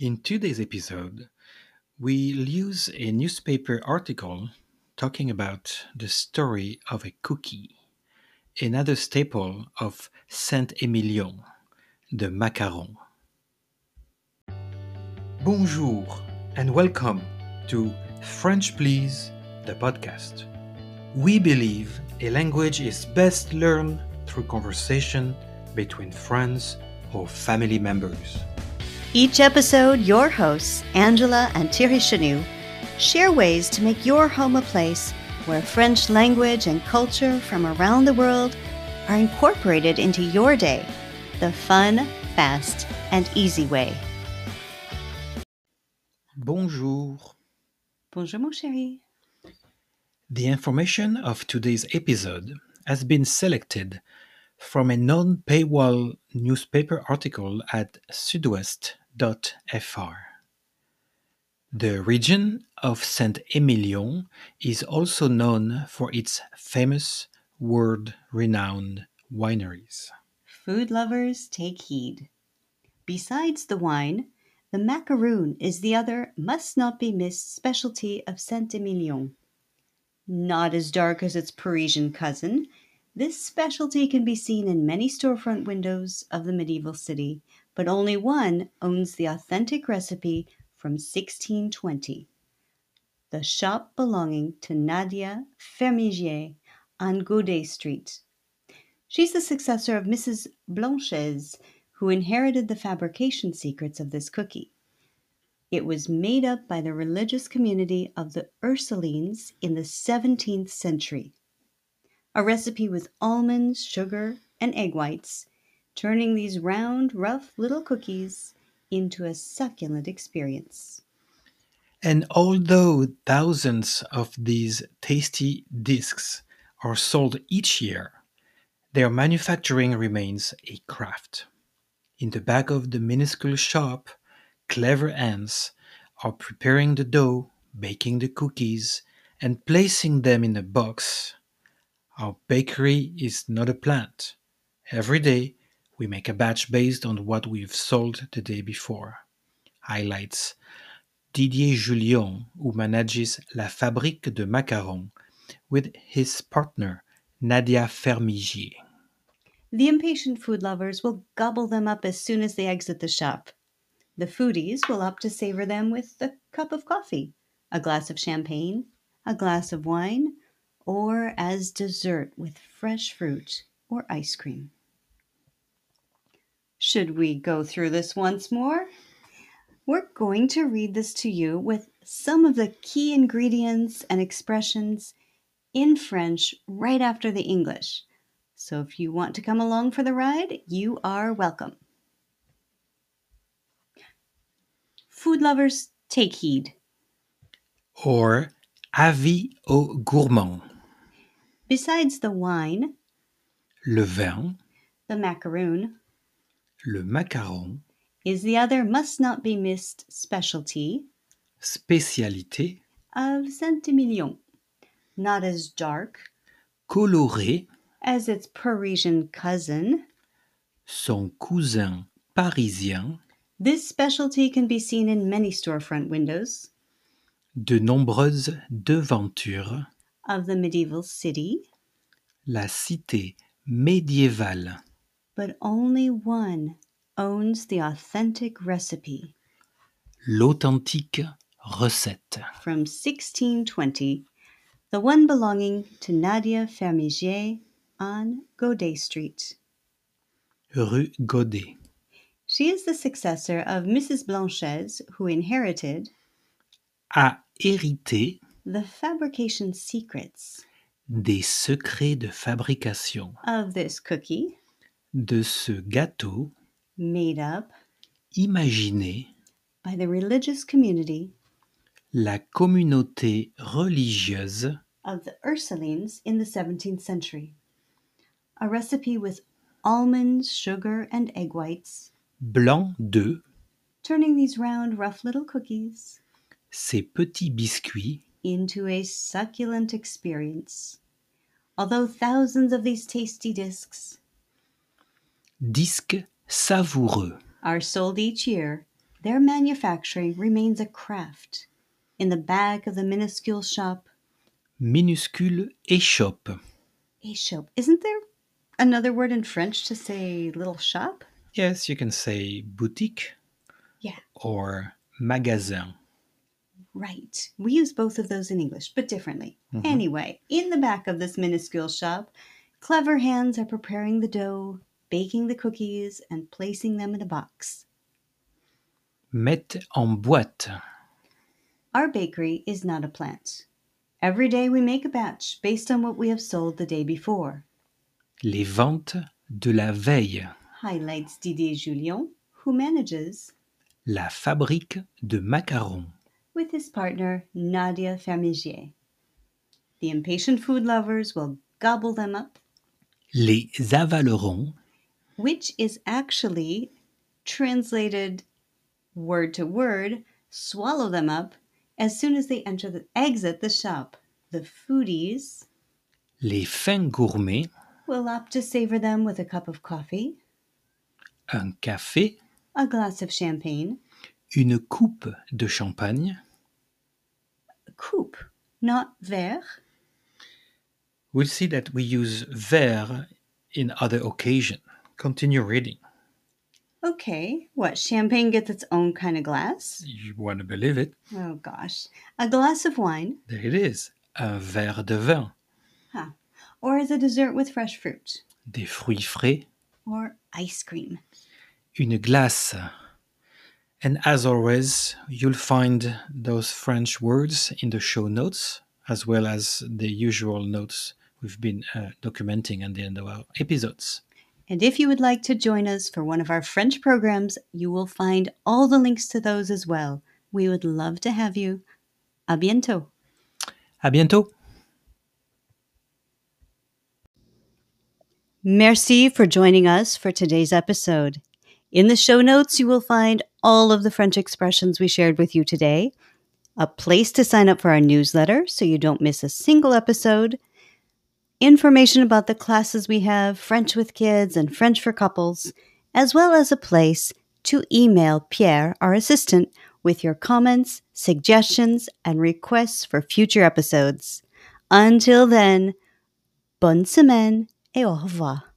In today's episode, we'll use a newspaper article talking about the story of a cookie, another staple of Saint-Émilion, the macaron. Bonjour and welcome to French Please, the podcast. We believe a language is best learned through conversation between friends or family members. Each episode, your hosts, Angela and Thierry Chenu, share ways to make your home a place where French language and culture from around the world are incorporated into your day the fun, fast, and easy way. Bonjour. Bonjour, mon chéri. The information of today's episode has been selected from a non paywall newspaper article at sudouest.fr. The region of Saint Emilion is also known for its famous, world renowned wineries. Food lovers take heed. Besides the wine, the macaroon is the other must not be missed specialty of Saint Emilion. Not as dark as its Parisian cousin, this specialty can be seen in many storefront windows of the medieval city, but only one owns the authentic recipe from 1620. The shop belonging to Nadia Fermigier on Guadet Street. She's the successor of Mrs. Blanchez, who inherited the fabrication secrets of this cookie. It was made up by the religious community of the Ursulines in the 17th century. A recipe with almonds, sugar, and egg whites, turning these round, rough little cookies into a succulent experience. And although thousands of these tasty discs are sold each year, their manufacturing remains a craft. In the back of the minuscule shop, clever hands are preparing the dough, baking the cookies, and placing them in a box. Our bakery is not a plant. Every day, we make a batch based on what we've sold the day before. Highlights Didier Julien, who manages La Fabrique de Macarons with his partner Nadia Fermigier. The impatient food lovers will gobble them up as soon as they exit the shop. The foodies will opt to savor them with a cup of coffee, a glass of champagne, a glass of wine, or as dessert with fresh fruit or ice cream. Should we go through this once more? We're going to read this to you with some of the key ingredients and expressions in French right after the English. So if you want to come along for the ride, you are welcome. Food lovers, take heed. Or avis aux gourmands. Besides the wine, Le vin, the macaroon le macaron, is the other must not be missed specialty spécialité, of Saint Emilion. Not as dark coloré, as its Parisian cousin, son cousin parisien, this specialty can be seen in many storefront windows. De nombreuses devantures, of the medieval city, la cité médiévale, but only one owns the authentic recipe l'authentique recette. from 1620, the one belonging to Nadia Fermigier on Guadet Street. Rue Guadet. She is the successor of Mrs. Blanchez, who inherited A hérité the fabrication secrets des secrets de fabrication. of this cookie, de ce gâteau made up imaginé by the religious community la communauté religieuse of the Ursulines in the 17th century. A recipe with almonds, sugar, and egg whites, blanc d'œuf, turning these round, rough little cookies. ces petits biscuits into a succulent experience. Although thousands of these tasty discs disques savoureux are sold each year, their manufacturing remains a craft. In the back of the minuscule shop, Minuscule échoppe. Échoppe. Isn't there another word in French to say little shop? Yes, you can say boutique Yeah. or magasin. Right. We use both of those in English, but differently. Mm-hmm. Anyway, in the back of this minuscule shop, clever hands are preparing the dough, baking the cookies, and placing them in a box. Mette en boîte. Our bakery is not a plant. Every day we make a batch based on what we have sold the day before, Les ventes de la veille. highlights Didier Julien, who manages, La fabrique de macarons. With his partner Nadia Fermigier. The impatient food lovers will gobble them up, Les avalerons. which is actually translated word to word, swallow them up as soon as they enter the exit the shop. The foodies Les fins gourmets. will opt to savor them with a cup of coffee, Un café. a glass of champagne, Une coupe de champagne. coupe, not verre. We'll see that we use verre in other occasion. Continue reading. Okay, what, champagne gets its own kind of glass? You want to believe it? Oh gosh. A glass of wine, There it is. Un verre de vin. huh? Or as a dessert with fresh fruit, Des fruits frais. or ice cream. Une glace. And as always, you'll find those French words in the show notes, as well as the usual notes we've been uh, documenting at the end of our episodes. And if you would like to join us for one of our French programs, you will find all the links to those as well. We would love to have you. A bientôt. À bientôt! Merci for joining us for today's episode. In the show notes, you will find all of the French expressions we shared with you today, a place to sign up for our newsletter so you don't miss a single episode, information about the classes we have French with kids and French for couples, as well as a place to email Pierre, our assistant, with your comments, suggestions, and requests for future episodes. Until then, bonne semaine et au revoir.